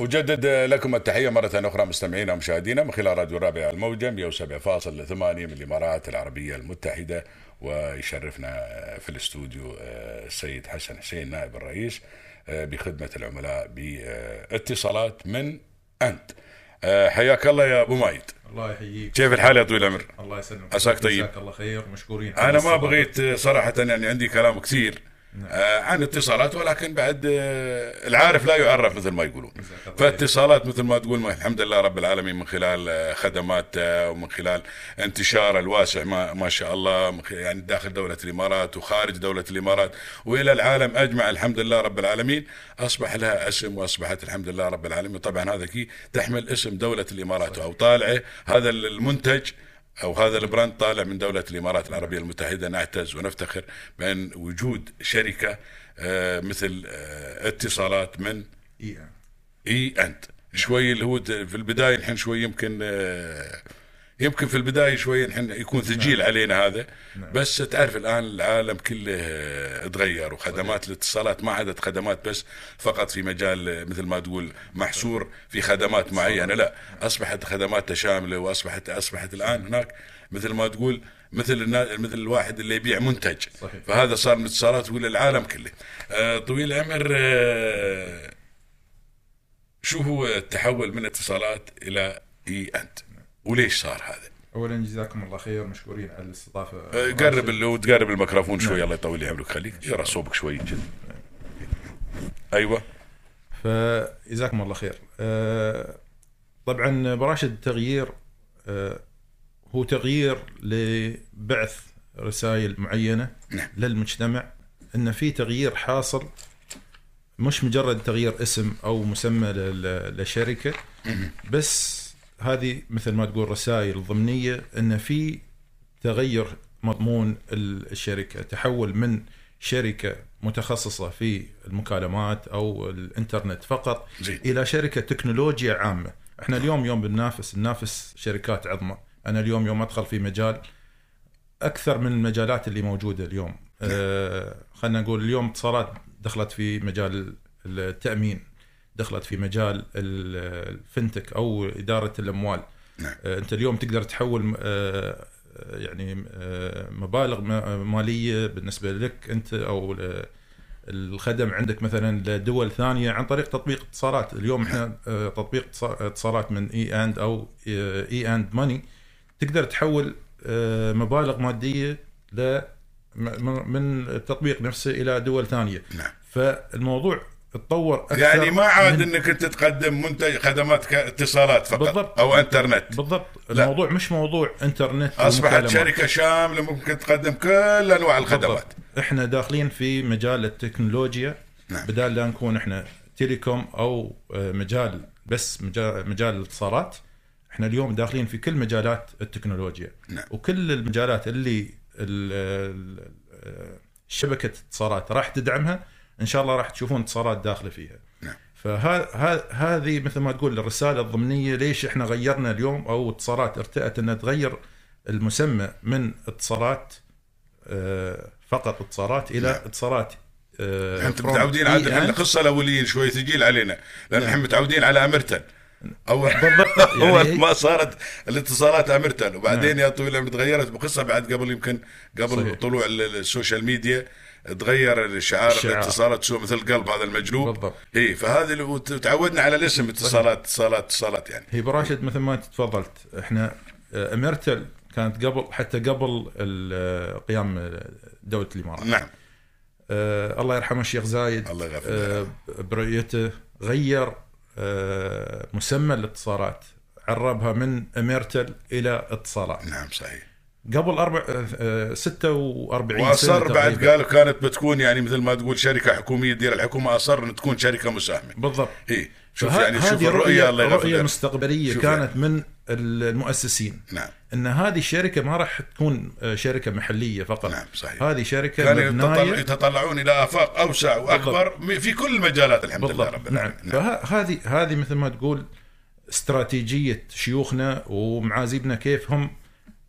أجدد لكم التحية مرة أخرى مستمعينا ومشاهدينا من خلال راديو الرابع الموجة 107.8 من الإمارات العربية المتحدة ويشرفنا في الاستوديو السيد حسن حسين نائب الرئيس بخدمة العملاء باتصالات من أنت. حياك الله يا أبو مايد. الله يحييك. كيف الحال يا طويل العمر؟ الله يسلمك. عساك طيب؟ جزاك الله خير مشكورين. أنا ما بغيت صراحة يعني عندي كلام كثير. آه عن اتصالات ولكن بعد آه العارف لا يعرف مثل ما يقولون. فاتصالات مثل ما تقول ما الحمد لله رب العالمين من خلال آه خدمات ومن خلال انتشار الواسع ما, ما شاء الله يعني داخل دولة الإمارات وخارج دولة الإمارات وإلى العالم أجمع الحمد لله رب العالمين. أصبح لها اسم وأصبحت الحمد لله رب العالمين. طبعا هذا كي تحمل اسم دولة الإمارات أو طالعة. هذا المنتج أو هذا البراند طالع من دولة الإمارات العربية المتحدة نعتز ونفتخر بأن وجود شركة مثل اتصالات من إي إي انت شوي اللي هو في البداية الحين شوي يمكن يمكن في البداية شوي الحين يكون ثقيل علينا هذا بس تعرف الآن العالم كله تغير وخدمات الاتصالات ما عادت خدمات بس فقط في مجال مثل ما تقول محصور في خدمات معينة لا أصبحت خدمات شاملة وأصبحت أصبحت الآن هناك مثل ما تقول مثل مثل الواحد اللي يبيع منتج. صحيح. فهذا صار من الاتصالات وللعالم كله. آه طويل العمر آه شو هو التحول من اتصالات إلى إي أنت؟ وليش صار هذا؟ اولا جزاكم الله خير مشكورين على الاستضافة. أه قرب اللي تقرب الميكروفون شوي الله يطول لي عمرك. خليك. يرى صوبك شوي كذا أيوه. فجزاكم الله خير. أه طبعا براشد التغيير أه هو تغيير لبعث رسائل معينة نعم. للمجتمع إن في تغيير حاصل مش مجرد تغيير اسم أو مسمى للشركه بس هذه مثل ما تقول رسائل ضمنية إن في تغير مضمون الشركة تحول من شركة متخصصة في المكالمات أو الإنترنت فقط زي. إلى شركة تكنولوجيا عامة. إحنا اليوم يوم بننافس ننافس شركات عظمى. أنا اليوم يوم أدخل في مجال أكثر من المجالات اللي موجودة اليوم. آه خلينا نقول اليوم اتصالات دخلت في مجال التأمين. دخلت في مجال الفنتك أو إدارة الأموال. نعم. أنت اليوم تقدر تحول يعني مبالغ مالية بالنسبة لك أنت أو الخدم عندك مثلا لدول ثانية عن طريق تطبيق اتصالات. اليوم إحنا تطبيق اتصالات من اي اند أو اي اند ماني تقدر تحول مبالغ مادية ل من التطبيق نفسه إلى دول ثانية. نعم. فالموضوع تطور أكثر يعني ما عاد من... إنك أنت تقدم منتج خدمات اتصالات فقط بالضبط. أو إنترنت بالضبط لا. الموضوع مش موضوع إنترنت أصبحت. شركة شامله ممكن تقدم كل أنواع الخدمات بالضبط. إحنا داخلين في مجال التكنولوجيا نعم. بدال لا نكون إحنا تيليكوم أو مجال بس مجال, مجال الاتصالات إحنا اليوم داخلين في كل مجالات التكنولوجيا نعم. وكل المجالات اللي ال- ال- شبكة اتصالات راح تدعمها إن شاء الله راح تشوفون اتصالات داخلة فيها نعم. فهذه مثل ما تقول الرسالة الضمنية ليش إحنا غيرنا اليوم أو اتصالات ارتأت إنها تغير المسمى من اتصالات آه، فقط اتصالات إلى نعم. اتصالات آه، انت from متعودين EN. إحنا القصة الاوليين شوي ثقيل علينا لأن إحنا متعودين على امرتل اول. اول يعني- ما صارت الاتصالات امرتل وبعدين يا طويل العمر تغيرت بقصة بعد قبل يمكن قبل صحيح. طلوع ال- السوشيال ميديا تغير الشعار. الاتصالات سوى مثل قلب هذا المجلوب بالضبط. إي فهذه اللي- تعودنا على الاسم اتصالات اتصالات اتصالات يعني. هي براشد مثل ما تفضلت إحنا آه، إميرتل كانت قبل حتى قبل ال- قيام دولة الإمارات. نعم. آه الله يرحمه الشيخ زايد الله يغفر آه برؤيته غير آه مسمى الاتصالات عربها من إميرتل إلى اتصالات. نعم صحيح. قبل أربع آه 46 سنة وأصر بعد. قالوا كانت بتكون يعني مثل ما تقول شركة حكومية تدير الحكومة أصر إن تكون شركة مساهمة. بالضبط. إي شوف يعني شوف الرؤية الله يغفر رؤية له. مستقبلية شوف كانت من المؤسسين. نعم. إن هذه الشركة ما راح تكون آه، شركة محلية فقط. نعم، صحيح. هذه شركة كانوا يتطلعون إلى آفاق أوسع وأكبر م- في كل المجالات الحمد لله بالضبط. رب نعم. العالمين. فهذه هذه مثل ما تقول استراتيجية شيوخنا ومعازيبنا كيف هم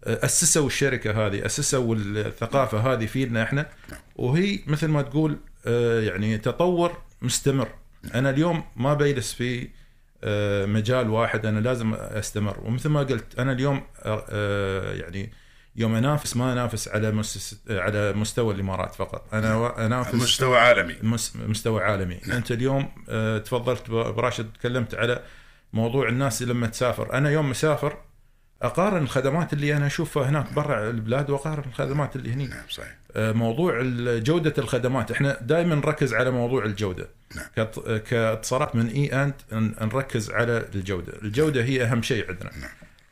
أسسوا الشركة هذه أسسوا الثقافة هذه فينا إحنا. وهي مثل ما تقول آه، يعني تطور مستمر. أنا اليوم ما بجلس في آه، مجال واحد أنا لازم أستمر. ومثل ما قلت أنا اليوم آه، يعني يوم أنافس ما أنافس على مس- على مستوى الإمارات فقط. أنا أنافس مستوى عالمي. مس- مستوى عالمي. نعم. أنت اليوم تفضلت براشد تكلمت على موضوع الناس لما تسافر. أنا يوم مسافر أقارن الخدمات اللي أنا أشوفها هناك برا البلاد وأقارن الخدمات اللي هني. نعم صحيح. آه، موضوع جودة الخدمات. إحنا دائما نركز على موضوع الجودة. نعم. كاتصالات من إي أند نركز على الجودة. الجودة هي أهم شيء عندنا. نعم.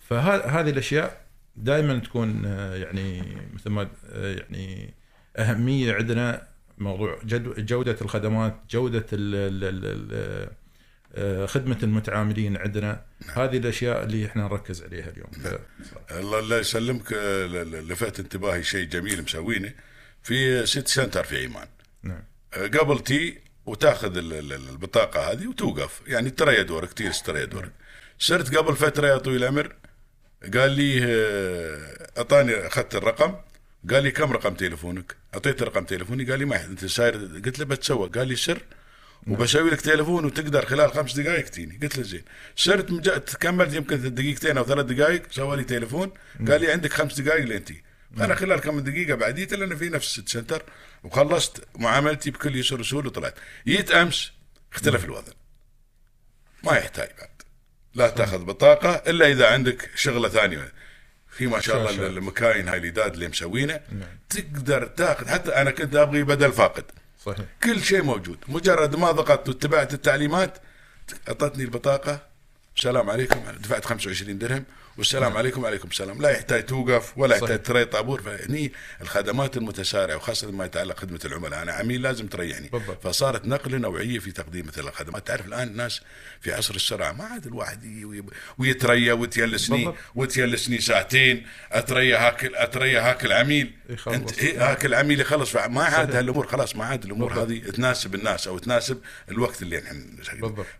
فهذه الأشياء دائما تكون آه، يعني مثل ما آه، يعني أهمية عندنا موضوع جودة الخدمات جودة ال ال ال ال خدمة المتعاملين عندنا. هذه الأشياء اللي إحنا نركز عليها اليوم. ف- الله الله يسلمك آه، لفت انتباهي شيء جميل مسوينه في سيتي سنتر في عمان. نعم. آه، قبل تي وتاخذ ال- ال- ال- البطاقة هذه وتوقف. يعني ترى دورك تجلس ترى دورك صرت قبل فترة يا طويل العمر قال لي آه، أعطاني أخذت الرقم. قال لي كم رقم تليفونك؟ اعطيته رقم تليفوني. قال لي ما أنت ساير. قلت له بتسوق. قال لي سر. وبسوي لك تليفون وتقدر خلال خمس دقائق تجيني قلت له زين. صرت مجا... كملت يمكن دقيقتين أو ثلاث دقائق سوى لي تليفون. قال لي عندك خمس دقائق لين تجي أنا خلال كم دقيقة بعديت لأن في نفس السيتي سنتر وخلصت معاملتي بكل يسر وسهول وطلعت. جيت أمس اختلف الوضع. ما يحتاج بعد. لا تأخذ بطاقة إلا إذا عندك شغلة ثانية. في ما شاء الله. المكاين هاي الاداد اللي مسوينه. تقدر تأخذ. حتى أنا كنت أبغي بدل فاقد. صحيح. كل شيء موجود. مجرد ما ضغطت واتبعت التعليمات أعطتني البطاقة. السلام عليكم. دفعت 25 درهم. والسلام عليكم وعليكم السلام لا يحتاج توقف ولا صحيح. يحتاج تري طابور فهني الخدمات المتسارعة وخاصة ما يتعلق خدمة العملاء أنا عميل لازم تريحني. فصارت نقلة نوعية في تقديم مثل الخدمات تعرف الآن الناس في عصر السرعه ما عاد الواحد ويتريا وتجلسني بالضبط. وتجلسني ساعتين أتريا هاكل أتريا هاك العميل. أنت إيه هاك العميل يخلص ما عاد هالأمور خلاص ما عاد الأمور بالضبط. هذه تناسب الناس أو تناسب الوقت اللي إحنا.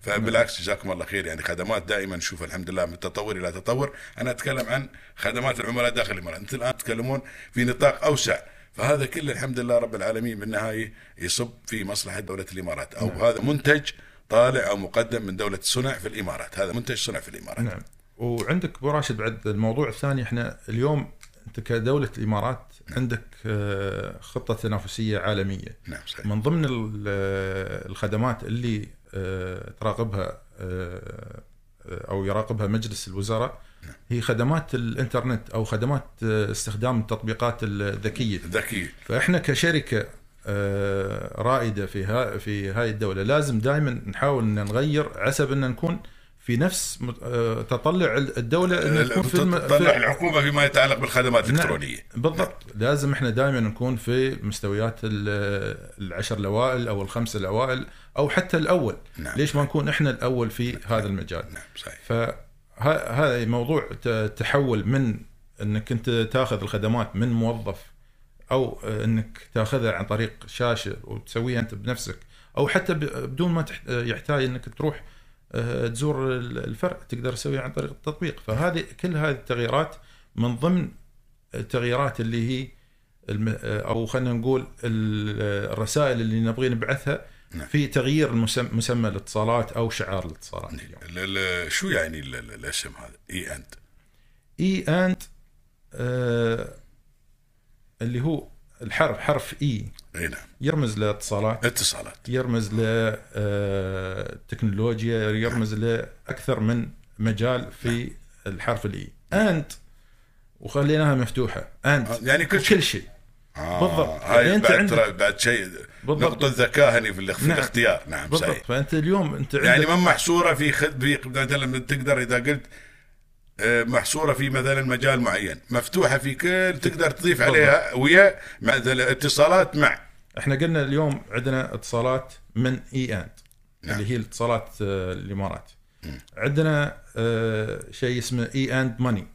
فبالعكس جزاكم الله خير يعني خدمات دائما نشوف الحمد لله من تطور إلى تطور أنا أتكلم عن خدمات العملاء داخل الامارات أنتم الآن تتكلمون في نطاق أوسع. فهذا كله الحمد لله رب العالمين بالنهاية يصب في مصلحة دولة الإمارات. أو نعم. هذا منتج طالع أو مقدم من دولة صنع في الإمارات. هذا منتج صنع في الإمارات. نعم. وعندك أبو راشد بعد الموضوع الثاني إحنا اليوم أنت كدولة الإمارات عندك آه، خطة تنافسية عالمية. نعم صحيح. من ضمن آه، الخدمات اللي آه، تراقبها أو يراقبها مجلس الوزراء هي خدمات الإنترنت أو خدمات آه، استخدام التطبيقات الذكية. ذكي فإحنا كشركة آه، رائدة في ها في هاي الدولة لازم دائما نحاول إن نغير حسب إن نكون في نفس آه، تطلع الدولة إن نكون في, الم... تطلع في الحكومة فيما يتعلق بالخدمات نعم. الإلكترونية. بالضبط. لازم إحنا دائما نكون في مستويات ال- العشر الاوائل أو الخمسه الاوائل أو حتى الأول. نعم. ليش ما نكون إحنا الأول في هذا المجال؟ نعم صحيح. فهذا موضوع تحول من انك انت تاخذ الخدمات من موظف أو انك تاخذها عن طريق شاشة وتسويها انت بنفسك أو حتى بدون ما يحتاج انك تروح آه، تزور ال- الفرع تقدر تسويها عن طريق التطبيق. فهذه كل هذه التغييرات من ضمن التغييرات اللي هي الم- أو خلينا نقول ال- الرسائل اللي نبغي نبعثها نعم. في تغيير مسمى الاتصالات أو شعار الاتصالات اليوم. ال- ال- شو يعني ال- ال- الاسم هذا؟ إي أنت. إي اند آه اللي هو الحرف حرف e. إي نعم. يرمز لاتصالات اتصالات. يرمز لتكنولوجيا يرمز لأكثر من مجال في الحرف الاي اند وخليناها مفتوحة. اند آه، يعني كل شيء كل شيء. آه بالضبط. هاي يعني أنت بعد عندك- بعد شيء بالضبط. نقطة ذكاء هني في, الاخ- في نعم. الاختيار نعم بالضبط صحيح فأنت اليوم أنت عندك يعني ما محصورة في خد في مثلا تقدر إذا قلت آه، محصورة في مثلا مجال معين مفتوحة في كل تقدر تضيف بالضبط. عليها ويا مثلا اتصالات مع إحنا قلنا اليوم عندنا اتصالات من إي آند نعم. اللي هي الاتصالات آه، الإمارات عندنا آه، شيء اسمه e& money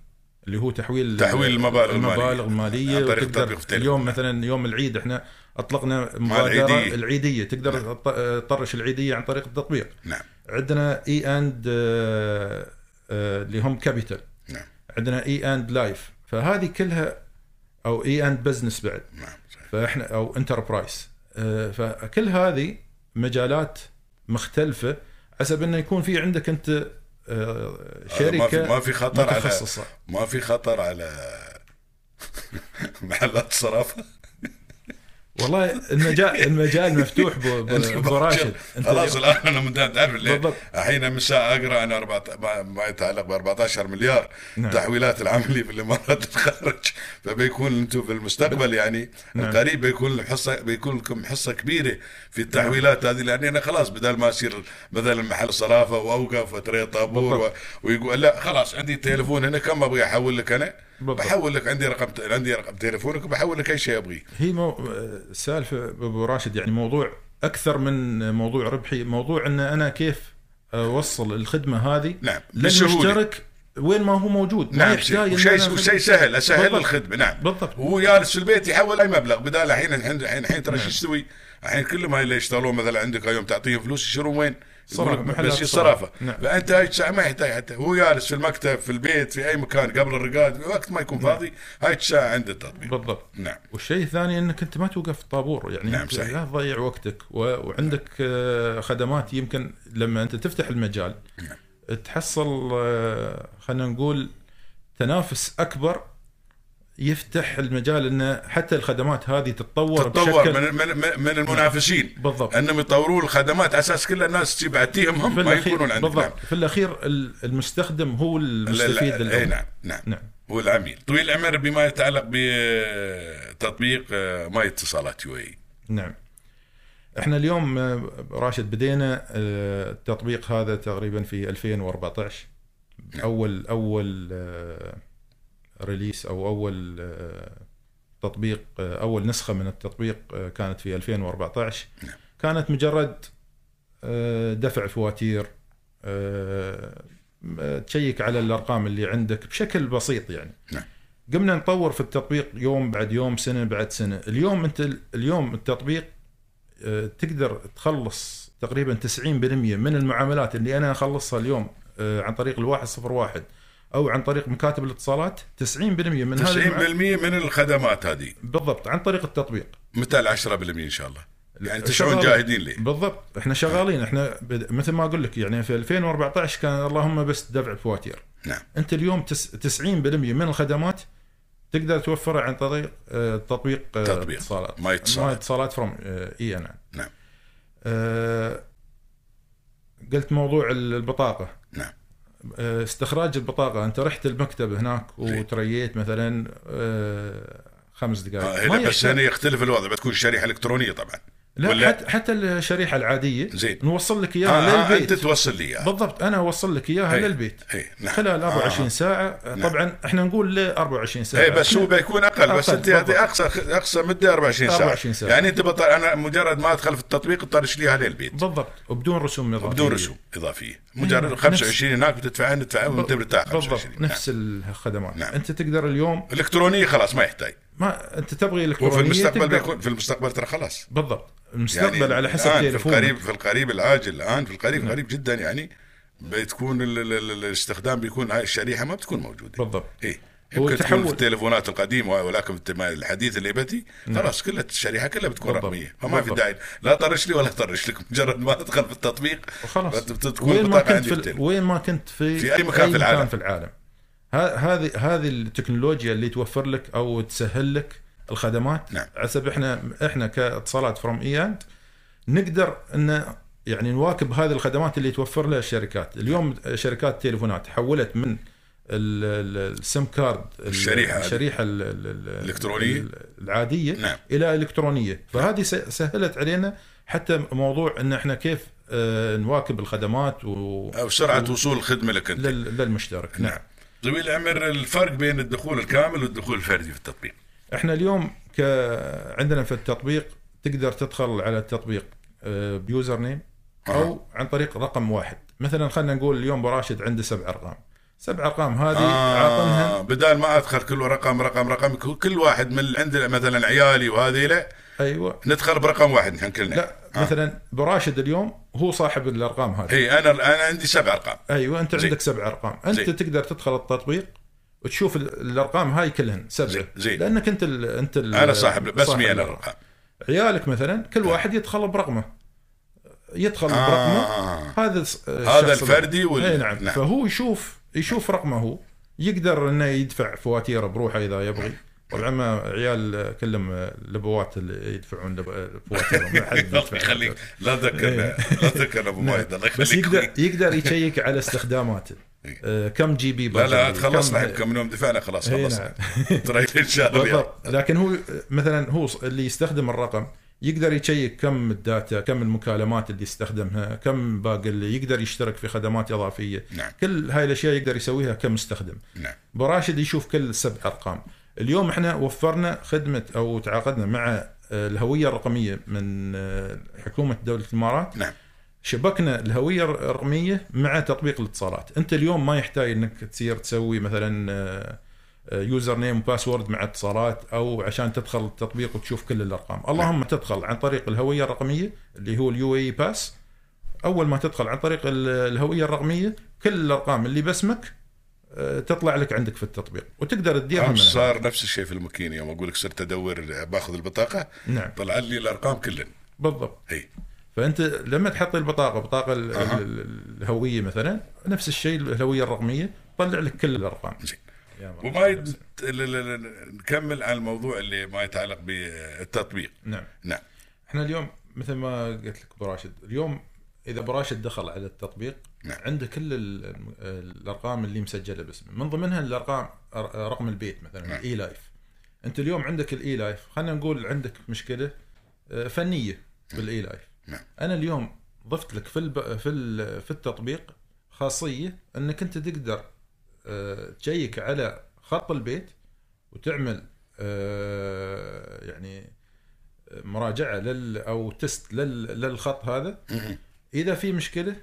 اللي هو تحويل تحويل المبالغ المالية. المبالغ المالية عن طريق تطبيق في. اليوم مثلا يوم العيد إحنا أطلقنا مبادرة العيدية. العيدية. تقدر تط- آه، تطرش العيدية عن طريق التطبيق. نعم. عندنا e& آه، آه، اللي هم capital نعم. عندنا e& life فهذه كلها أو e& business بعد. نعم صحيح. فإحنا أو انتربرايز فكل هذه مجالات مختلفة. حسب إنه يكون في عندك أنت آه، شركة ما في خطر على متخصصة. ما في خطر على محلات الصرافه والله المجال المجال مفتوح ابو راشد خلاص الآن أنا تعرف بالضبط. الحين من ساعه أقرأ أنا أربعة- ما- ما يتعلق ب 14 مليار نعم. تحويلات العملي في الإمارات الخارج فبيكون أنتم في المستقبل يعني نعم. القريب بيكون حصة بيكون لكم حصة كبيرة في التحويلات هذه لأن أنا خلاص بدل ما أصير مثلا محل صرافة وأوقف وتري طابور و... ويقول لا خلاص عندي تليفون هنا كم أبغى أحول لك أنا بالضبط. بحول لك عندي رقم عندي رقم تليفونك وبحول لك أي شيء أبغيه هي مو... السالفه أبو راشد يعني موضوع أكثر من موضوع ربحي موضوع إن أنا كيف أوصل الخدمة هذه نعم. للمشترك وين ما هو موجود ما نعم يحتاج أنا وشيء سهل أسهل. الخدمة نعم بالضبط. وهو جالس في البيت يحول أي مبلغ بدال الحين الحين الحين ترى شو يسوي؟ الحين كلهم هاي اللي يشتغلون مثلا عندك يوم تعطيهم فلوس يشترون وين؟ محلات بس الصرافة. الصرافه نعم. فأنت هاي الساعة ما يحتاج حتى هو جالس في المكتب في البيت في أي مكان قبل الرقاد وقت ما يكون فاضي هاي الساعة عنده التطبيق بالضبط نعم والشيء الثاني إنك أنت ما توقف طابور يعني نعم، صحيح. لا تضيع وقتك و... وعندك آه، خدمات يمكن لما أنت تفتح المجال نعم. تحصل آه، خلينا نقول تنافس أكبر يفتح المجال إن حتى الخدمات هذه تتطور تطور بشكل من من من- من المنافسين. بالضبط. أنهم يطورون الخدمات على أساس كل الناس تجيب عتيهم هم ما يكونون عندك. نعم. بالضبط في الأخير ال- المستخدم هو المستفيد اي نعم نعم. نعم. هو العميل. طويل العمر بما يتعلق بتطبيق آه، My اتصالات UAE نعم. إحنا اليوم آه، راشد بدينا آه، التطبيق هذا تقريبا في 2014 اول أول آه، release أو أول آه، تطبيق آه، أول نسخة من التطبيق آه، كانت في 2014 نعم. كانت مجرد دفع فواتير تشيك على الأرقام اللي عندك بشكل بسيط يعني نعم. قمنا نطور في التطبيق يوم بعد يوم سنة بعد سنة اليوم أنت اليوم التطبيق تقدر تخلص تقريبا 90% من المعاملات اللي أنا أخلصها اليوم عن طريق الواحد صفر واحد أو عن طريق مكاتب الاتصالات 90% من هذه 90% المع... من الخدمات هذه. بالضبط عن طريق التطبيق. متى ال 10% إن شاء الله. يعني. تشعرون جاهدين ليه بالضبط إحنا شغالين إحنا بد... مثل ما أقول لك يعني في 2014 كان اللهم بس دفع فواتير نعم. أنت اليوم تس... 90% من الخدمات تقدر توفرها عن طريق آه، تطبيق آه، تطبيق. اتصالات. My اتصالات. My اتصالات from e& نعم. آه، قلت موضوع البطاقة. آه، استخراج البطاقة انت رحت المكتب هناك وتريت مثلا آه، خمس آه، دقائق هنا بس هنا يختلف الوضع بتكون شريحة إلكترونية طبعا. لا ولا- حتى حتى الشريحة العادية زين. نوصل لك آه إياها آه للبيت أنت توصل لي إياها بالضبط أنا أوصل لك إياها هي. للبيت هي نعم خلال 24 آه. ساعة طبعا إحنا نقول ل 24 ساعة اي بس هو بيكون أقل بس أقل، أنت هذه. أقصى أقصى مدة 24 ساعة 24 ساعة. يعني أنت بطل أنا مجرد ما أدخل في التطبيق اطرش ليها للبيت بالضبط وبدون رسوم إضافية بدون رسوم إضافية مجرد نفس- 25 هناك بتدفعها ندفعها وانت مرتاح 25 بالضبط نعم. نفس الخدمات نعم. أنت تقدر اليوم إلكترونية خلاص ما يحتاج ما أنت تبغي إلكترونية وفي المستقبل تقدر- بيكون في المستقبل ترى خلاص بالضبط. المستقبل يعني على حسب الآن في القريب في القريب العاجل الآن في القريب قريب جدا يعني بتكون ال- ال- ال- الاستخدام بيكون هاي الشريحه ما بتكون موجودة. بالضبط. هو يمكن تكون في التليفونات القديمة ولكن في الحديث اللي بتي خلاص كلها الشريحة كلها بتكون بالضبط. رقمية. فما في بالضبط. داعي. لا طرش لي ولا طرش لك. مجرد ما أدخل في التطبيق وخلاص وين ما كنت في في وين ما كنت في في أي مكان في العالم. مكان في العالم. هذه هذه التكنولوجيا اللي توفر لك أو تسهل لك الخدمات نعم. حسب إحنا إحنا كاتصالات فروم اي نقدر إن يعني نواكب هذه الخدمات اللي توفر لها الشركات اليوم شركات التليفونات حولت من ال- ال- السم كارد. الشريحة ال- ال- ال- الإلكترونية. ال- العادية نعم. إلى إلكترونية فهذه سهلت علينا حتى موضوع إن إحنا كيف آه، نواكب الخدمات و... أو سرعة وصول الخدمة لك أنت لل- للمشترك نعم. نعم طويل العمر الفرق بين الدخول الكامل والدخول الفردي في التطبيق. إحنا اليوم ك... عندنا في التطبيق تقدر تدخل على التطبيق آه، ب username أو عن طريق رقم واحد. مثلا خلينا نقول اليوم براشد عنده سبع أرقام. سبع أرقام هذه آه عاطنها بدال ما أدخل كل رقم رقم رقم كل واحد من اللي عندنا مثلا عيالي وهذه لا أيوه. ندخل برقم واحد نحن كلنا. لا مثلا براشد اليوم هو صاحب الأرقام هذه إي أنا أنا عندي سبع أرقام أيوه أنت زين. عندك سبع أرقام أنت زين. تقدر تدخل التطبيق وتشوف ال- الأرقام هاي كلهن سبعة زين. لأنك أنت ال أنت ال أنا صاحب الأرقام. الارقام عيالك مثلا كل واحد يدخل برقمه يدخل آه. برقمه هذا هذا الفردي وال- إي نعم. نعم. فهو يشوف يشوف رقمه هو يقدر إنه يدفع فواتيره بروحه إذا يبغي طبعا. عيال كلهم الابوات اللي يدفعون لب- فواتيرهم ما حد الله يدفع. يخليك. لا ذكرنا لا ذكرنا أبو مايد الله إيه. بس يخليك. يقدر يقدر يشيك على استخداماته آه، كم GB لا لا تخلصنا كم- من يوم دفعنا خلاص إيه خلصنا ترى شاء الله. بالضبط. لكن هو مثلا هو اللي يستخدم الرقم يقدر يشيك كم الداتا كم المكالمات اللي يستخدمها كم باقي اللي يقدر يشترك في خدمات إضافية. نعم. كل هاي الأشياء يقدر يسويها كمستخدم. نعم. براشد يشوف كل سبع أرقام. اليوم إحنا وفرنا خدمة أو تعاقدنا مع آه، الهوية الرقمية من آه، حكومة دولة الإمارات. نعم. شبكنا الهوية الرقمية مع تطبيق الاتصالات. أنت اليوم ما يحتاج إنك تصير تسوي مثلا username و password مع اتصالات أو عشان تدخل التطبيق وتشوف كل الأرقام. اللهم تدخل عن طريق الهوية الرقمية اللي هو ال UAE Pass. أول ما تدخل عن طريق ال- الهوية الرقمية كل الأرقام اللي باسمك تطلع لك عندك في التطبيق وتقدر تديرها. صار نفس الشيء في الماكينة يوم أقول لك صرت أدور باخذ البطاقة نعم. طلع لي الأرقام كلن بالضبط. اي فأنت لما تحط البطاقة بطاقة. ال- الهوية مثلا نفس الشيء الهوية الرقمية طلع لك كل الأرقام. زين. وما يد... ل- ل- ل- نكمل على الموضوع اللي ما يتعلق بالتطبيق. نعم. نعم. إحنا اليوم مثل ما قلت لك براشد اليوم إذا براشد دخل على التطبيق نعم. عنده كل ال- الأرقام اللي مسجلة باسمه من ضمنها الأرقام رقم البيت مثلا نعم. ال eLife أنت اليوم عندك ال eLife خلينا نقول عندك مشكلة آه، فنية بال eLife نعم. أنا اليوم ضفت لك في الب... في ال... في التطبيق خاصية أنك أنت تقدر آه، تشيك على خط البيت وتعمل آه، يعني مراجعة لل أو test لل... للخط هذا. إذا في مشكلة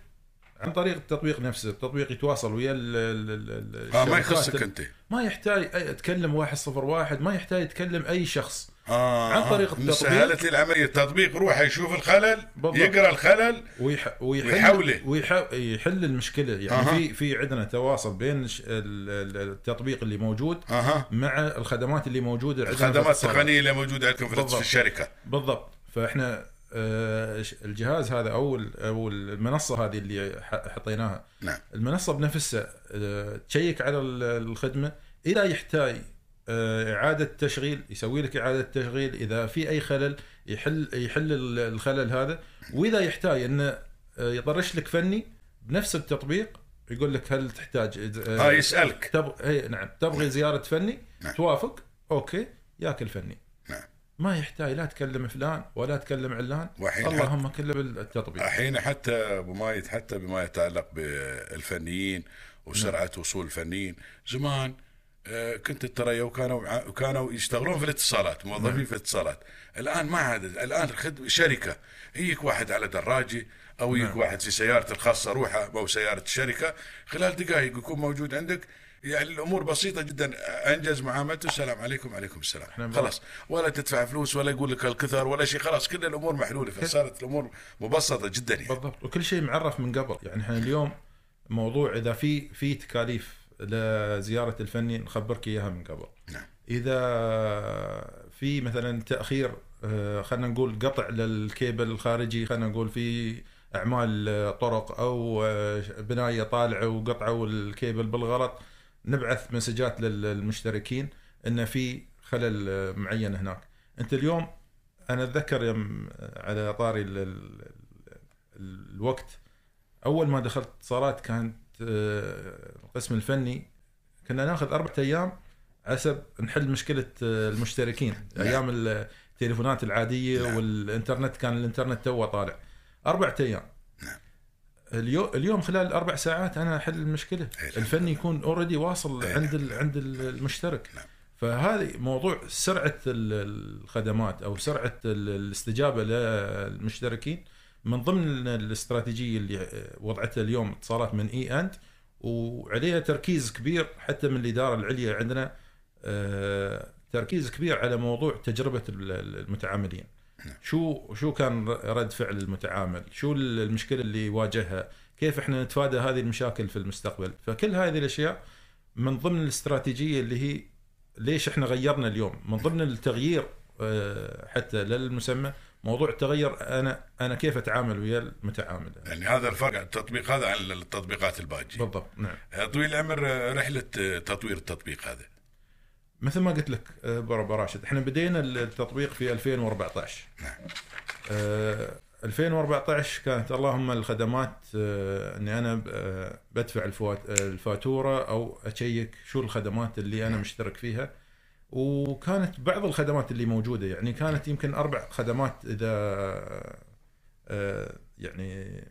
عن طريق التطبيق نفسه التطبيق يتواصل ويا ال... ال... ال... آه ما يخصك أنت ما يحتاج أي- تكلم 101 ما يحتاج تكلم أي شخص آه عن طريق آه. التطبيق. سهلت لي العملية التطبيق روح يشوف الخلل بالضبط. يقرأ الخلل ويح... ويحل ويحوله. ويح... يحل المشكلة يعني أها. في في عندنا تواصل بين التطبيق اللي موجود أها مع الخدمات اللي موجودة عندنا الخدمات. التقنية اللي موجودة عندكم في الشركة بالضبط فإحنا آه، الجهاز هذا أو أو المنصة هذه اللي حطيناها. نعم. المنصة بنفسها آه، تشيك على ال- الخدمة اذا يحتاج آه، إعادة تشغيل يسوي لك إعادة تشغيل. إذا في أي خلل يحل يحل ال- الخلل هذا. وإذا يحتاج إنه آه، يطرش لك فني بنفس التطبيق يقول لك هل تحتاج آه، آه يسألك. تبغى اي نعم. تبغي زيارة فني؟ نعم. توافق؟ أوكي. ياك الفني نعم ما يحتاج لا تكلم فلان ولا تكلم علان. وحين اللهم كله بالتطبيق الحين حتى أبو مايد حتى بما يتعلق بالفنيين وسرعة وصول الفنيين زمان آه، كنت ترى وكانوا وكانوا يشتغلون في الاتصالات موظفين في الاتصالات. الآن ما عاد الآن شركة يجيك واحد على دراجه أو يجيك واحد في سيارته الخاصة روحه أو سيارة الشركة خلال دقائق يكون موجود عندك. يعني الأمور بسيطة جدا. أنجز معاملته. السلام عليكم. وعليكم السلام. خلاص. ولا تدفع فلوس ولا يقول لك الكثر ولا شيء. خلاص كل الأمور محلولة. فصارت الأمور مبسطة جدا يعني. بالضبط. وكل شيء معرف من قبل. يعني إحنا اليوم موضوع إذا في في تكاليف لزيارة الفني نخبرك إياها من قبل. نعم. إذا في مثلا تأخير آه، خلينا نقول قطع للكيبل الخارجي خلينا نقول في أعمال آه، طرق أو آه، بناية طالعة وقطعوا الكيبل بالغلط نبعث مسجات للمشتركين ان في خلل معين هناك أنت اليوم أنا أتذكر يوم على طاري ال- ال- ال- الوقت أول ما دخلت اتصالات كانت آه، القسم الفني كنا ناخذ أربعة أيام حسب نحل مشكلة آه، المشتركين نعم. أيام التليفونات العادية نعم. والإنترنت كان الإنترنت توه طالع أربع أيام. اليوم اليوم خلال الاربع ساعات أنا أحل المشكلة إيه،. الفني يكون already واصل إيه، عند. ال- عند ال- المشترك نعم. فهذه موضوع سرعة ال- الخدمات أو سرعة ال- الاستجابة للمشتركين من ضمن الاستراتيجية اللي وضعتها اليوم اتصالات من اي اند وعليها تركيز كبير حتى من الإدارة العليا عندنا آه، تركيز كبير على موضوع تجربة ال- المتعاملين شو شو كان رد فعل المتعامل؟ شو المشكلة اللي واجهها؟ كيف إحنا نتفادى هذه المشاكل في المستقبل؟ فكل هذه الأشياء من ضمن الاستراتيجية اللي هي ليش إحنا غيرنا اليوم؟ من ضمن التغيير آه، حتى للمسمى موضوع التغير أنا أنا كيف أتعامل ويا المتعامل؟ يعني هذا الفرق التطبيق هذا عن التطبيقات الباجيه بالضبط نعم. طويل العمر آه، رحلة آه، تطوير التطبيق هذا. مثل ما قلت لك آه، برا براشد إحنا بدينا التطبيق في 2014 نعم. آه 2014 كانت اللهم الخدمات آه إني أنا آه بدفع آه، الفاتورة أو أشيك شو الخدمات اللي أنا مشترك فيها وكانت بعض الخدمات اللي موجودة يعني كانت يمكن أربع خدمات إذا آه يعني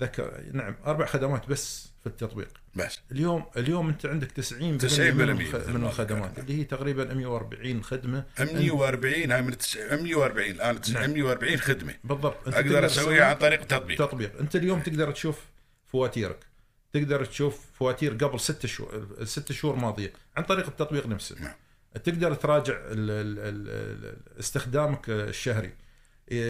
ذكر نعم أربع خدمات بس في التطبيق. بس. اليوم اليوم أنت عندك 90% 90% من, من ما الخدمات. اللي هي تقريبا 140 خدمة. 140 هاي من التس- 140 الان 140 خدمة. بالضبط. أنت أقدر أسويها عن طريق تطبيق. تطبيق. أنت اليوم تقدر تشوف فواتيرك. تقدر تشوف فواتير قبل ست شهور الست شهور ماضية. عن طريق التطبيق نفسه. نعم. تقدر تراجع ال ال ال ال استخدامك الشهري.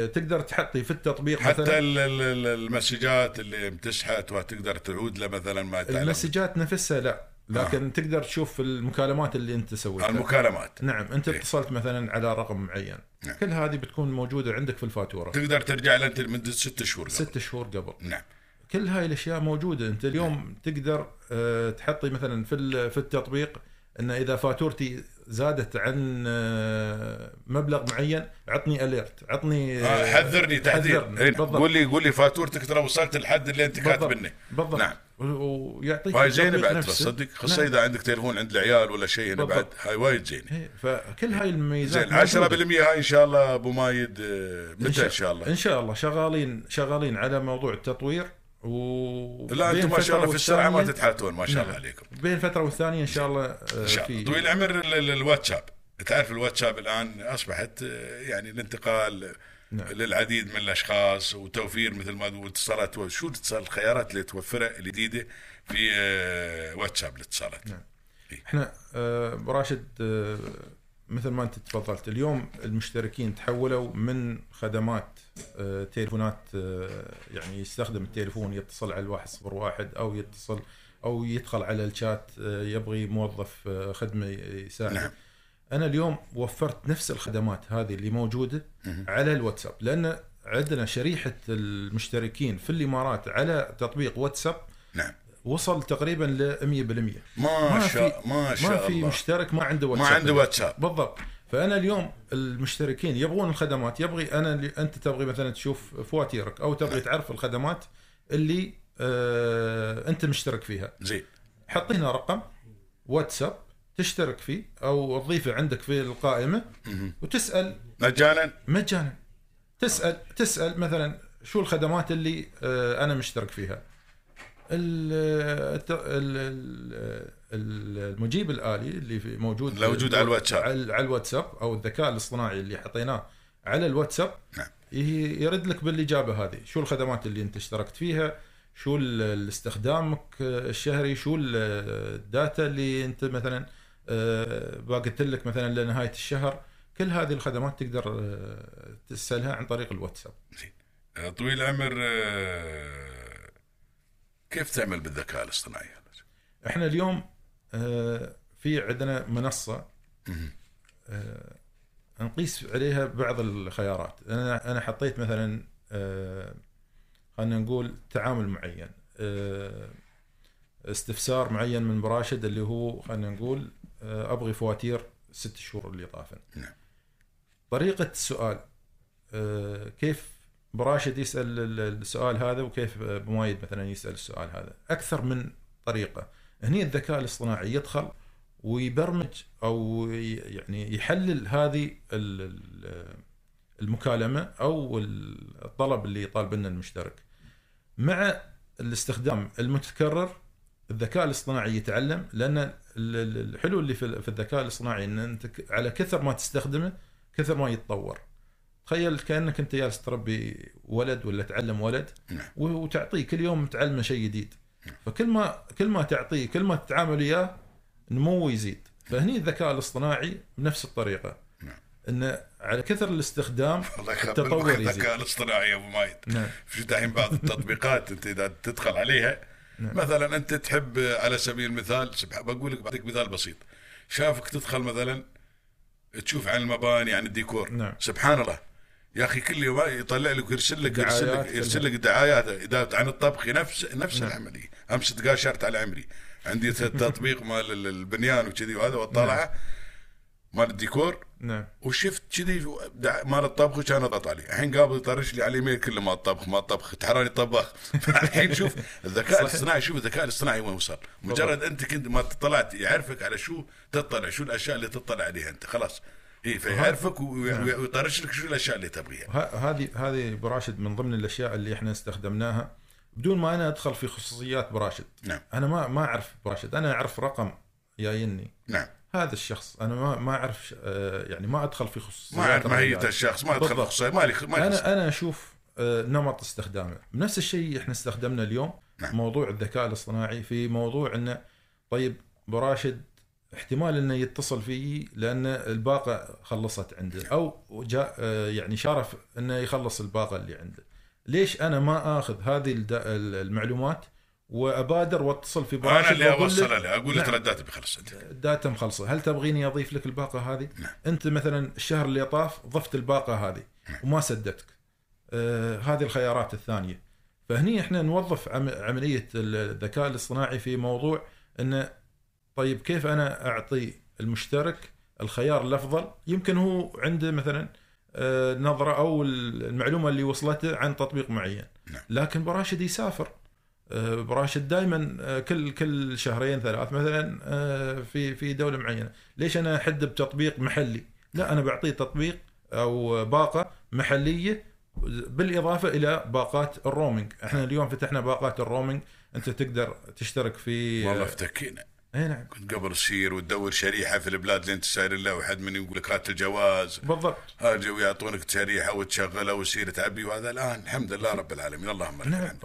تقدر تحطي في التطبيق حتى مثلا ال- ال- ال- المسجات اللي بتشحت وتقدر تعود له مثلا ما تعلم المسجات نفسها لا لكن آه. تقدر تشوف المكالمات اللي أنت سويتها. المكالمات. نعم أنت إيه. اتصلت مثلا على رقم معين. نعم. كل هذه بتكون موجودة عندك في الفاتورة. تقدر ترجع له انت لمدة ست شهور قبل. ست شهور قبل. نعم. كل هاي الأشياء موجودة. أنت اليوم تقدر آه، تحطي مثلا في في التطبيق إن إذا فاتورتي زادت عن آه، مبلغ معين عطني اليرت عطني آه، حذرني تحذير. إيه،. قول لي قول لي فاتورتك ترى وصلت الحد اللي انت كاتب بالضبط لنا بالضبط نعم. ويعطيك وهاي زينة بعد. تصدق خاصه نعم. اذا عندك تليفون عند العيال ولا شيء هنا بعد. هاي وايد زينة إيه، فكل هاي الميزات زين موجودة. 10% هاي إن شاء الله أبو مايد آه، متى إن شاء الله إن شاء الله شغالين شغالين على موضوع التطوير و لا أنتم ما شاء الله في السرعه ما تتحاتون ما شاء الله نعم. عليكم. بين فتره والثانية إن شاء الله آه، إن شاء الله. طويل العمر ال- ال- الواتساب تعرف الواتساب الآن أصبحت آه، يعني الانتقال نعم. للعديد من الأشخاص وتوفير مثل ما تقول اتصالات. شو الاتصال الخيارات اللي توفرها الجديدة في آه، واتساب الاتصالات. نعم. إحنا آه، أبو راشد آه، مثل ما أنت تفضلت اليوم المشتركين تحولوا من خدمات تليفونات آه، يعني يستخدم التليفون يتصل على الواحد صفر واحد أو يتصل أو يدخل على الشات آه، يبغي موظف آه، خدمة يساعد نعم. أنا اليوم وفرت نفس الخدمات هذه اللي موجودة على الواتساب لأن عندنا شريحة المشتركين في الإمارات على تطبيق واتساب نعم. وصل تقريبا ل 100% ما ما شاء ما شاء ما في الله. مشترك ما عنده ما واتساب. عنده واتساب. بالضبط. فأنا اليوم المشتركين يبغون الخدمات يبغي أنا اللي أنت تبغي مثلا تشوف فواتيرك أو تبغي تعرف الخدمات اللي آه أنت مشترك فيها. زين. حط هنا رقم واتساب تشترك فيه أو تضيفه عندك في القائمة وتسأل مجانا؟ مجانا. تسال تسأل مثلا شو الخدمات اللي آه، أنا مشترك فيها. المجيب الآلي اللي في موجود موجود على الواتساب. على الواتساب أو الذكاء الاصطناعي اللي حطيناه على الواتساب نعم. يرد لك بالإجابة هذه. شو الخدمات اللي أنت اشتركت فيها؟ شو الاستخدامك الشهري؟ شو ال- الداتا اللي أنت مثلا آه، باقت لك مثلا لنهاية الشهر؟ كل هذه الخدمات تقدر آه، تسألها عن طريق الواتساب. زين. طويل العمر آه، كيف تعمل بالذكاء الاصطناعي إحنا اليوم آه، في عندنا منصة. آه، نقيس عليها بعض الخيارات أنا أنا حطيت مثلا آه، خلينا نقول تعامل معين استفسار معين من براشد اللي هو خلينا نقول أبغي فواتير ست شهور اللي طافن نعم. طريقة السؤال كيف براشد يسأل ال- السؤال هذا وكيف بمايد مثلا يسأل السؤال هذا. أكثر من طريقة. هني الذكاء الاصطناعي يدخل ويبرمج أو يعني يحلل هذه ال- ال- المكالمة أو الطلب اللي يطالب منه المشترك. مع الاستخدام المتكرر الذكاء الاصطناعي يتعلم لأن ال- ال- الحلو اللي في الذكاء الاصطناعي إن أنت على كثر ما تستخدمه كثر ما يتطور. تخيل كأنك أنت جالس تربي ولد ولا تعلم ولد نعم. وتعطيه كل يوم تعلمه شيء جديد فكل ما كل ما تعطيه كل ما تتعامل وياه نموه يزيد فهني الذكاء الاصطناعي بنفس الطريقة نعم. انه على كثر الاستخدام التطور يزيد. الذكاء الاصطناعي يا أبو مايد نعم في دحين بعض التطبيقات أنت إذا تدخل عليها نعم. مثلا أنت تحب على سبيل المثال بقول لك بعطيك مثال بسيط شافك تدخل مثلا تشوف عن المباني عن الديكور نعم. سبحان الله يا أخي كل يوم يطلع لك يرسل لك يرسل لك يرسل لك دعايات عن الطبخ نفس نفس العملية. أمس تقاشرت على عمري. عندي تطبيق مال ال- البنيان وكذي وهذا وطالعه مال الديكور. نعم. وشفت كذي مال الطبخ وكان اضغط عليه الحين قابل يطرش لي على الإيميل كله مال الطبخ مال الطبخ. تحراني طباخ الحين شوف الذكاء الاصطناعي شوف الذكاء الاصطناعي وين وصل. مجرد أنت كنت ما طلعت يعرفك على شو تطلع شو الأشياء اللي تطلع عليها أنت. خلاص. فيعرفك و- ويطرش لك شو الأشياء اللي تبغيها. هذه هذه براشد من ضمن الأشياء اللي إحنا استخدمناها. بدون ما أنا أدخل في خصوصيات براشد نعم. أنا ما ما أعرف براشد أنا أعرف رقم جايني نعم. هذا الشخص أنا ما ما أعرف آه، يعني ما أدخل في خصوصيات ما أعرف ماهية الرجال. الشخص ما أدخل. خصوصيه ما لي ما أنا أنا أشوف آه، نمط استخدامه. نفس الشيء إحنا استخدمنا اليوم نعم. موضوع الذكاء الاصطناعي في موضوع إنه طيب براشد احتمال إنه يتصل فيي لأن الباقة خلصت عنده. أو جاء آه، يعني شارف إنه يخلص الباقة اللي عنده. ليش أنا ما آخذ هذه المعلومات وأبادر وأتصل في براشد أنا اللي اوصلها له أقول له نعم. ترى الداتا بخلص انت الداتا مخلصة. هل تبغيني أضيف لك الباقة هذه؟ نعم. أنت مثلا الشهر اللي طاف ضفت الباقة هذه نعم. وما سددتك. آه هذه الخيارات الثانية. فهني إحنا نوظف عم عملية الذكاء الاصطناعي في موضوع إنه طيب كيف أنا أعطي المشترك الخيار الأفضل؟ يمكن هو عنده مثلا آه، نظرة أو المعلومة اللي وصلته عن تطبيق معين. نعم. لكن براشد يسافر. آه، براشد دائما كل كل شهرين ثلاث مثلا آه، في في دولة معينة. ليش أنا أحده بتطبيق محلي؟ لا أنا بعطيه تطبيق أو باقة محلية بالإضافة إلى باقات ال roaming. إحنا اليوم فتحنا باقات ال roaming. أنت تقدر تشترك في والله افتكينا. اي نعم. كنت قبل تصير وتدور شريحة في البلاد اللي انت ساير لها وحد من يقول لك هات الجواز. بالضبط. هاجي ويعطونك شريحة وتشغلها وتصير تعبي وهذا الآن الحمد لله رب العالمين. اللهم لك نعم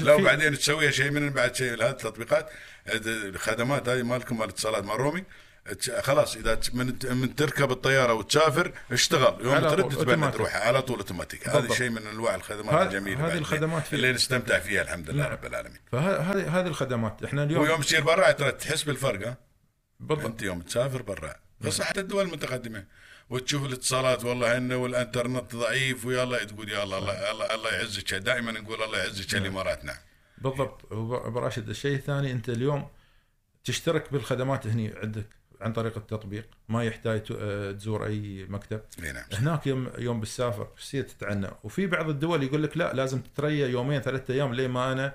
لو بعدين تسويها شيء من بعد شيء هذه التطبيقات الخدمات هذه مالكم مال الاتصالات مال رومي. خلاص إذا من من تركب الطيارة وتسافر اشتغل. يوم ترد أوتوماتيك. روحها على طول أوتوماتيك. هذا. شيء من أنواع الخدمات ه- الجميلة هذه الخدمات في- اللي نستمتع فيها الحمد لله نعم. رب العالمين. فهذه هذه الخدمات. إحنا اليوم ويوم تصير برا ترى تحس بالفرق ها؟ بالضبط. أنت يوم تسافر برا. بس حتى الدول المتقدمة وتشوف الاتصالات والله انه والإنترنت ضعيف ويلا تقول يا الله الله الله, الله يعزك. دائما نقول الله يعزك الإمارات. نعم. بالضبط. وب- براشد الشيء الثاني أنت اليوم تشترك بالخدمات هني عندك. عن طريق التطبيق ما يحتاج آه، تزور أي مكتب. نعم. هناك يوم يوم بالسافر تصير تتعنى. وفي بعض الدول يقول لك لا لازم تتريا يومين ثلاثة أيام لين ما أنا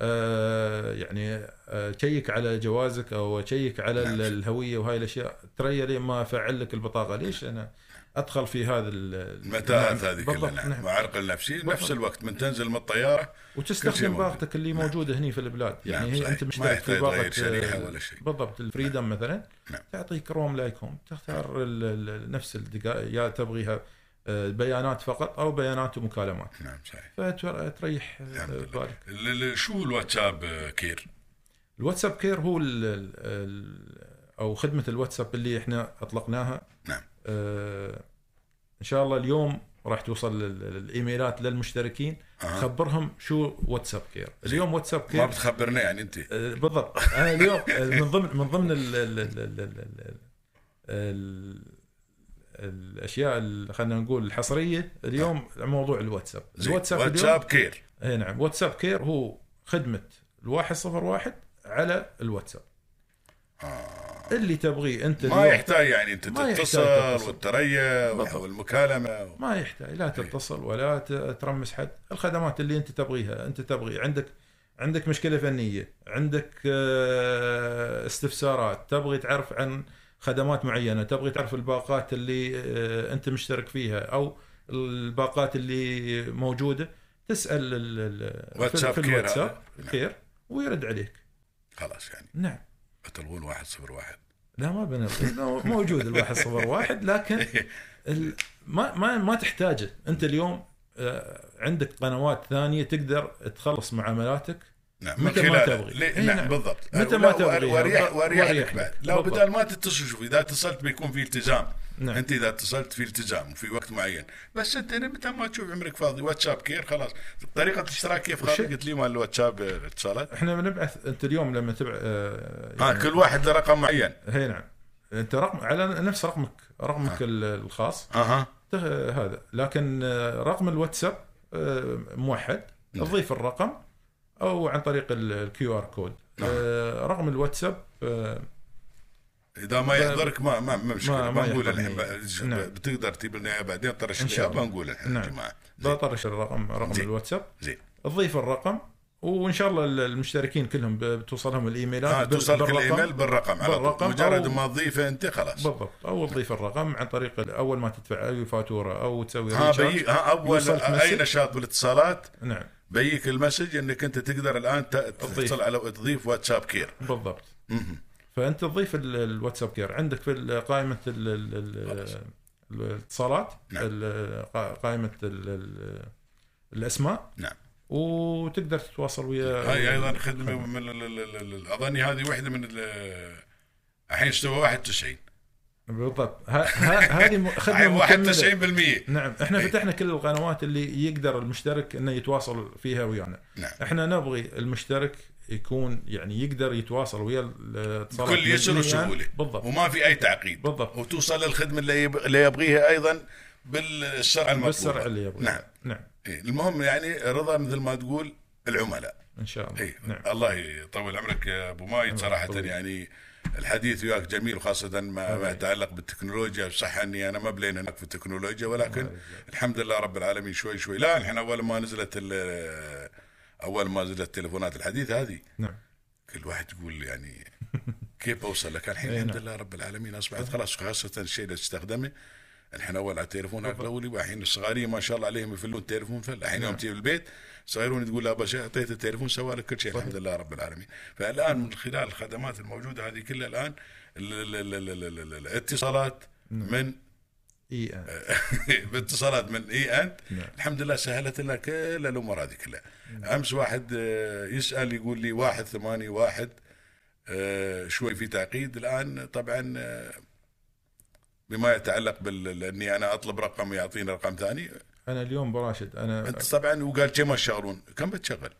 آه يعني آه، ت check على جوازك أو ت check على نعم. ال- الهوية وهاي الأشياء. تريا لين ما أفعل لك البطاقة؟ ليش أنا أدخل في هذا ال- المتاهات نعم، هذه كلها نعم نعم. وعرق النفسي. نفس الوقت من تنزل من الطيارة وتستخدم. باقتك اللي موجودة هني في البلاد يعني نعم، هي. أنت مشترك يحتاج في باقه آه، ولا شيء. بالضبط ال Freedom مثلا نعم. تعطيك roam like home تختار ال- نفس الدقائق اللي تبغيها آه، بيانات فقط أو بيانات ومكالمات نعم صحيح فتريح لله. بالك ال- ال- شو الواتساب آه، كير الواتساب كير هو ال ال أو خدمة الواتساب اللي إحنا أطلقناها نعم آه، إن شاء الله اليوم راح توصل ال emails للمشتركين. أه. خبرهم شو واتساب care. اليوم واتساب care. ما بتخبرنا يعني أنت. آه، بالضبط. أنا اليوم آه، من ضمن من ضمن الـ الـ الـ الـ الـ الـ الـ الأشياء خلينا نقول الحصرية اليوم أه. موضوع الواتساب. الواتساب واتساب care. اي نعم. واتساب care هو خدمة الواحد صفر واحد على الواتساب. آه. اللي تبغيه. أنت ما يحتاج يعني انت تتصل. والتريا. والمكالمة ما يحتاج. لا تتصل ولا ترمس حد. الخدمات اللي أنت تبغيها أنت تبغي. عندك عندك مشكلة فنية عندك آه، استفسارات. تبغي تعرف عن خدمات معينة. تبغي تعرف الباقات اللي آه، أنت مشترك فيها أو الباقات اللي موجودة. تسأل ال- ال- في- واتساب في كير الواتساب. care. ويرد عليك. خلاص يعني. نعم. بتلغون واحد صفر واحد. لا ما بنلغي موجود الواحد صفر واحد لكن ال- ما ما ما تحتاجه. انت اليوم آه، عندك قنوات ثانية تقدر تخلص معاملاتك نعم متى ما تبغي. ليه- إي نعم نعم. بالضبط متى ما تبغي. بالضبط. وريح وريح لك بعد. لو. بدل ما تتصل شوف إذا اتصلت بيكون في التزام نعم. أنت إذا اتصلت في التزام وفي وقت معين بس أنت متى ما تشوف عمرك فاضي واتساب care خلاص طريقة الاشتراك كيف قلت لي مال الواتساب آه، الاتصالات إحنا بنبعث أنت اليوم لما تبع آه، آه كل واحد له رقم معين هي نعم أنت رقم على نفس رقمك رقمك ال- الخاص أها هذا لكن آه، رقم الواتساب آه، موحد نعم. تضيف الرقم أو عن طريق ال QR code نعم. رقم الواتساب آه، إذا ما يحضرك ما ما, ما مشكلة ما- ما يحضرني. الحين نعم. بتقدر تجيب لنا بعدين طرش شاء إياه الله. بنقول الحين نعم. يا جماعة زين. بطرش الرقم رقم زين. الواتساب زين تضيف الرقم وإن شاء الله المشتركين كلهم بتوصلهم ال emails بال- توصلك بالرقم. الإيميل بالرقم على طول بالرقم مجرد ما تضيفه أنت خلاص بالضبط أو تضيف الرقم عن طريق أول ما تدفع أي فاتورة أو تسوي ها ها أول أي. نشاط بالاتصالات نعم بييك ال message إنك أنت تقدر الآن. تتصل على تضيف واتساب care بالضبط. فأنت تضيف ال- الواتساب كير عندك في قائمة الاتصالات نعم. قائمة ال- ال- الأسماء. نعم. وتقدر تتواصل ويا هاي أيضا خدمة من أظني هذه واحدة من ال- الحين استوى 91 بالضبط. هذه خدمة مكملة. 91% نعم إحنا إيه. فتحنا كل القنوات اللي يقدر المشترك إنه يتواصل فيها ويانا. نعم. إحنا نبغي المشترك يكون يعني يقدر يتواصل ويا الاتصالات بكل يسر مجانياً. وسهولة. بالضبط. وما في أي تعقيد. بالضبط. وتوصل للخدمة اللي يب- اللي يبغيها أيضا بالسرعة المطلوبة. بالسرعة اللي يبغى نعم. نعم. إيه. المهم يعني رضا مثل ما تقول العملاء. إن شاء الله. اي نعم. الله يطول عمرك يا أبو مايد. صراحة طويل. يعني الحديث وياك جميل وخاصة ما, يتعلق بالتكنولوجيا. صح إني أنا ما بلين هناك في التكنولوجيا ولكن الحمد لله رب العالمين شوي شوي. لا الحين أول ما نزلت أول ما نزلت التليفونات الحديثه هذه نعم. كل واحد يقول يعني كيف أوصل لك؟ الحين الحمد نعم. لله رب العالمين أصبحت خلاص خاصه الشيء اللي تستخدمه الحين أول على التليفون الأولي والحين الصغارين ما شاء الله عليهم يفلون التليفون فل الحين يوم نعم. تجي البيت صغيرون تقول لا بس أعطيت التليفون سوى لك كل شيء الحمد لله رب العالمين فالآن من خلال الخدمات الموجودة هذه كلها الآن ال- ال- ال- ال- ال- ال- ال- الاتصالات نعم. من إي آن. باتصالات من إي انت نعم. الحمد لله سهلت لنا كل الأمور هذه كلها أمس واحد آه، يسأل يقول لي واحد ثمانية واحد آه، شوي في تعقيد الآن طبعا آه، بما يتعلق بال اني أنا أطلب رقم يعطيني رقم ثاني أنا اليوم براشد أنا أنت طبعا وقال كم تشغلون كم بتشغل؟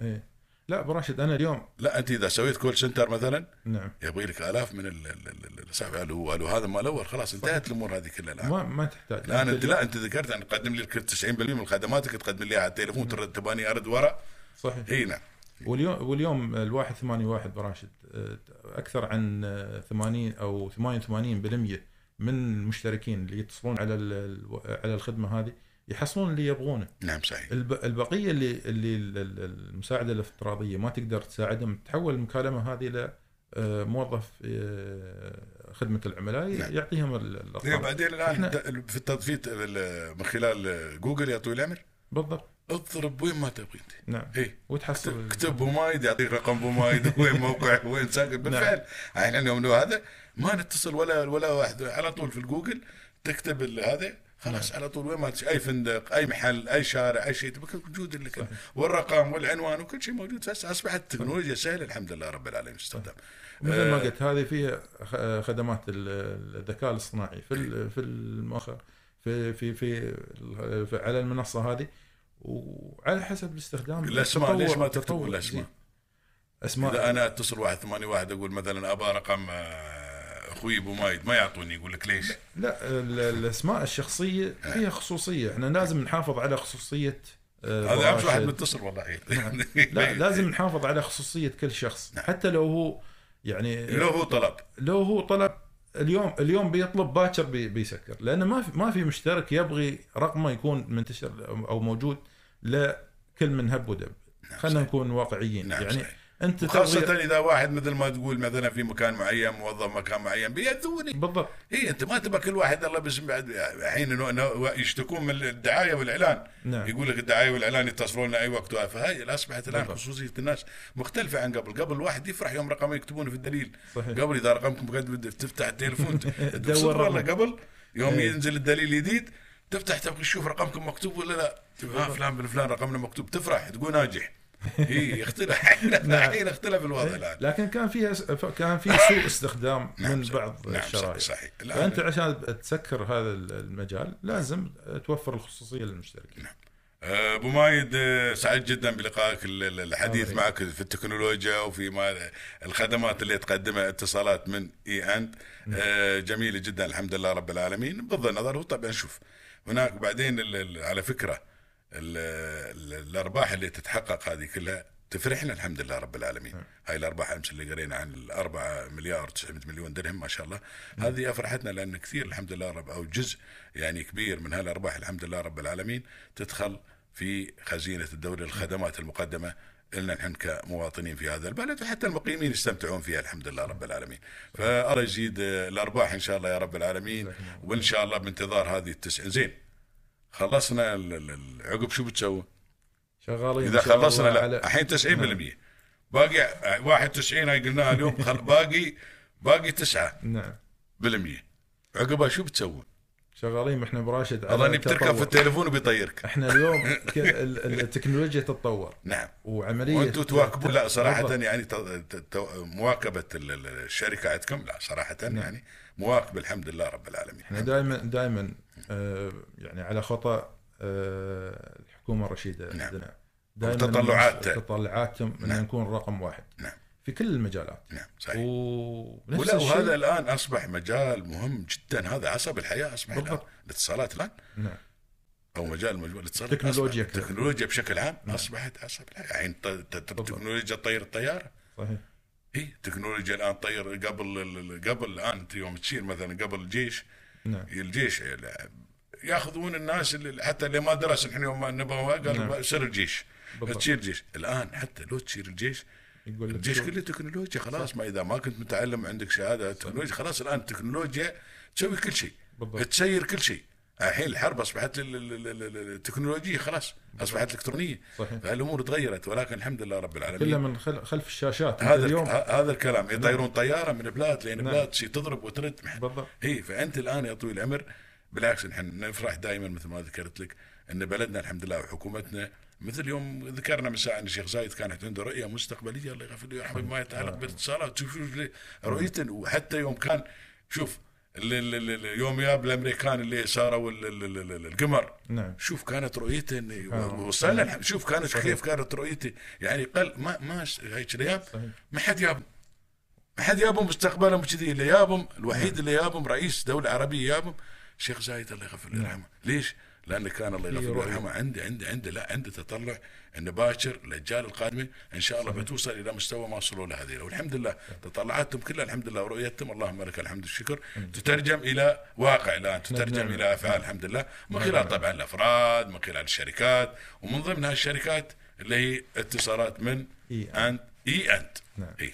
إيه. لا براشد أنا اليوم لا أنت إذا سويت call center مثلا نعم. يبغي لك آلاف من ال- ال- ال- قالوا قالوا هذا مال أول خلاص انتهت الأمور هذه كلها الآن. ما ما تحتاج. الآن أنت لا أنت ذكرت ان تقدم لي 90% من خدماتك تقدم لي على التليفون ترد تباني أرد ورا. صحيح. اي نعم. واليوم واليوم الواحد ثمانية واحد براشد أكثر عن آه، 80 أو 88% من المشتركين اللي يتصلون على ال- ال- على الخدمة هذه يحصلون اللي يبغونه. نعم صحيح. الب- البقية اللي اللي ال- ال- المساعدة الافتراضية ما تقدر تساعدهم تحول المكالمة هذه إلى آه، موظف آه، خدمة العملاء نعم. يعطيهم ال- إيه الأرقام. بعدين الآن في التضفيط ال- من خلال جوجل يا طويل العمر بالضبط. اضرب وين ما تبغي أنت. نعم. اي وتحصل اكتب بومايد يعطيك رقم بومايد وين موقع وين ساكن بالفعل. إحنا اليوم هذا ما نتصل ولا ولا واحد. على طول في الجوجل تكتب هذا خلاص على طول وين ما أي فندق أي محل أي شارع أي شيء تبغى موجود لك. والرقم والعنوان وكل شيء موجود. بس أصبحت التكنولوجيا سهلة الحمد لله رب العالمين تستخدم مثل ما آه، قلت هذه فيها خدمات ال- الذكاء الاصطناعي في في المؤخر في في في, في على المنصة هذه. وعلى حسب الاستخدام الأسماء ليش ما تطور الأسماء؟ أسماء. إذا أنا أتصل واحد ثمانية واحد أقول مثلا ابى رقم آه، أخوي ابو مايد ما يعطوني يقول لك ليش؟ لا ال- الأسماء الشخصية فيها خصوصية إحنا لازم نحافظ على خصوصية آه، هذا امس واحد. متصل والله لا لازم نحافظ على خصوصية كل شخص نعم. حتى لو هو يعني لو هو طلب لو هو طلب اليوم اليوم بيطلب باكر بي بيسكر لأنه ما في ما في مشترك يبغي رقمه يكون منتشر أو موجود لكل من هب ودب خلينا صحيح. نكون واقعيين نعم يعني صحيح. أنت خاصة تبغي إذا واحد مثل ما تقول مثلا في مكان معين موظف مكان معين بيأذوني. بالضبط. هي أنت ما تبغى كل واحد الله باسم بعد الحين يشتكون من الدعاية والإعلان. نعم. يقول لك الدعاية والإعلان يتصلون أي وقت. فهاي أصبحت الآن بالضبط. خصوصية الناس مختلفة عن قبل. قبل الواحد يفرح يوم رقمه يكتبونه في الدليل. صحيح. قبل إذا رقمكم تفتح التليفون تدور والله. قبل يوم إيه. ينزل الدليل الجديد تفتح تبغى تشوف رقمكم مكتوب ولا لا؟ تقول ها فلان بن فلان رقمنا مكتوب. تفرح تقول ناجح. اي يختلف. الحين اختلف الوضع الآن. لكن كان فيها كان في سوء استخدام نعم من. بعض نعم الشرائح صحيح, صحيح. فأنت عشان تسكر هذا المجال لازم توفر الخصوصية للمشتركين. آه، أبو مايد آه، سعيد جدا بلقائك. ال- ال- الحديث معك في التكنولوجيا وفي ما الخدمات اللي تقدمها اتصالات من اي اند جميله جدا الحمد لله رب العالمين. بغض النظر هو طبعا شوف هناك بعدين على فكرة الأرباح اللي تتحقق هذه كلها تفرحنا الحمد لله رب العالمين. هاي الأرباح أمس اللي قرينا عن الأربعة مليار 900 مليون درهم ما شاء الله. هذه أفرحتنا لأن كثير الحمد لله رب أو جزء يعني كبير من هالأرباح الحمد لله رب العالمين تدخل في خزينة الدولة الخدمات المقدمة لنا نحن كمواطنين في هذا البلد وحتى المقيمين يستمتعون فيها الحمد لله رب العالمين. فالله يزيد الأرباح إن شاء الله يا رب العالمين وإن شاء الله بانتظار هذه التسع زين. خلصنا ال- ال- ال- عقب شو بتسوي؟ شغالين إذا خلصنا لا الحين 90% باقي 91 هاي قلناها اليوم خل باقي باقي 9 نعم. عقبها شو بتسوي؟ شغالين إحنا براشد على اظني بتركب في. التليفون وبيطيرك. إحنا اليوم التكنولوجيا تتطور. نعم. وعملية وأنتم تواكبون لا صراحة. يعني مواكبة ال- ال- الشركة عندكم لا صراحة يعني. مواكب الحمد لله رب العالمين. إحنا دائما دائما آه، يعني على خطأ آه، الحكومة الرشيدة نعم. عندنا. دائما وتطلعاتها. تطلعاتهم ان نعم. نكون رقم واحد نعم. في كل المجالات. نعم صحيح. ونفس ولا الشيء وهذا الآن أصبح مجال مهم جدا. هذا عصب الحياة أصبح الآن. الاتصالات الآن؟ نعم. أو مجال مجال الاتصالات تكنولوجيا أصبح- كذا. التكنولوجيا بشكل عام أصبحت عصب الحياة. يعني ت- ت- ت- تكنولوجيا تطير الطيارة. صحيح. اي تكنولوجيا الآن طير قبل قبل الآن أنت يوم تشيل مثلا قبل الجيش نعم. الجيش يأخذون الناس اللي حتى اللي ما درس نحن يوم ما نبغى نعم. قال سر الجيش. تشيل الجيش. الآن حتى لو تشيل الجيش يقول لك الجيش كله تكنولوجيا خلاص. ما إذا ما كنت متعلم عندك شهادة تكنولوجيا خلاص الآن التكنولوجيا تسوي كل شيء بالضبط. تسير كل شيء. الحين الحرب أصبحت ال- ال- ال- ال- التكنولوجيا خلاص أصبحت إلكترونية. صحيح. فالأمور تغيرت ولكن الحمد لله رب كلها العالمين من خل- خلف الشاشات. هذا اليوم هذا الكلام يطيرون طيارة من بلاد لين نعم. بلاد تضرب وترد بالضبط. اي فأنت الآن يا طويل العمر بالعكس نحن نفرح دائما مثل ما ذكرت لك إن بلدنا الحمد لله وحكومتنا مثل يوم ذكرنا من ساعه إن الشيخ زايد كانت عنده رؤية مستقبلية الله يغفر له ويرحمه بما يتعلق بالاتصالات شوف رؤيته وحتى يوم كان شوف ال- ال- ال- ال- يوم ياب الأمريكان اللي صاروا ال- ال- ال- ال- القمر. نعم. شوف كانت رؤيته انه آه. وصلنا شوف كانت كيف كانت رؤيته يعني قل ما ما هيك الأيام صحيح. ما حد يابهم ما حد يابهم مستقبلهم كذي اللي يابهم الوحيد اللي يابهم رئيس دولة عربية يابهم الشيخ زايد الله يغفر له ويرحمه ليش؟ لأنه كان الله يغفر. ويرحمه. عنده عنده عنده لا عنده تطلع ان باكر الاجيال القادمة. إن شاء الله بتوصل إلى مستوى ما وصلوا له هذه. والحمد لله تطلعاتهم كلها. الحمد لله ورؤيتهم اللهم لك الحمد والشكر. تترجم إلى واقع. الآن تترجم نعم. إلى أفعال. الحمد لله. من خلال طبعا الأفراد من خلال الشركات. ومن ضمن هالشركات اللي هي اتصالات من إي أنت. إي أنت. نعم. إي.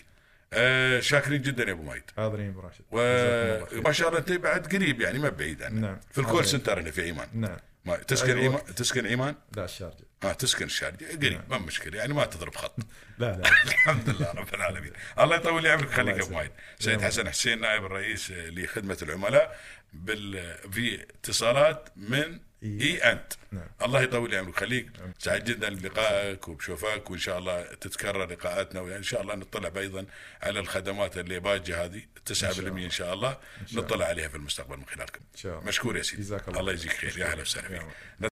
آه شاكرين جدا يا أبو مايد. حاضرين الله خير. وما شاء الله أنت بعد قريب يعني ما بعيد عنا نعم. في ال call. center هنا في عمان نعم. ما تسكن أي عمان وقت. تسكن عمان لا الشارجه آه تسكن الشارجه قريب ما مشكلة يعني ما تضرب خط. لا لا. الحمد لله رب العالمين. الله يطول لي عمرك خليك أبو. مايد. سيد حسن حسين نائب الرئيس لخدمة العملاء بال في اتصالات من. اي أنت. نعم. الله يطول عمرك خليك. سعيد جدا بلقائك وبشوفك وإن شاء الله تتكرر لقاءاتنا وإن شاء الله نطلع أيضا على الخدمات اللي باجه هذه 9% إن شاء الله. شاء الله. نطلع عليها في المستقبل من خلالكم. إن شاء الله. مشكور يا سيدي. الله. يجزيك خير. يا أهلا وسهلا فيك.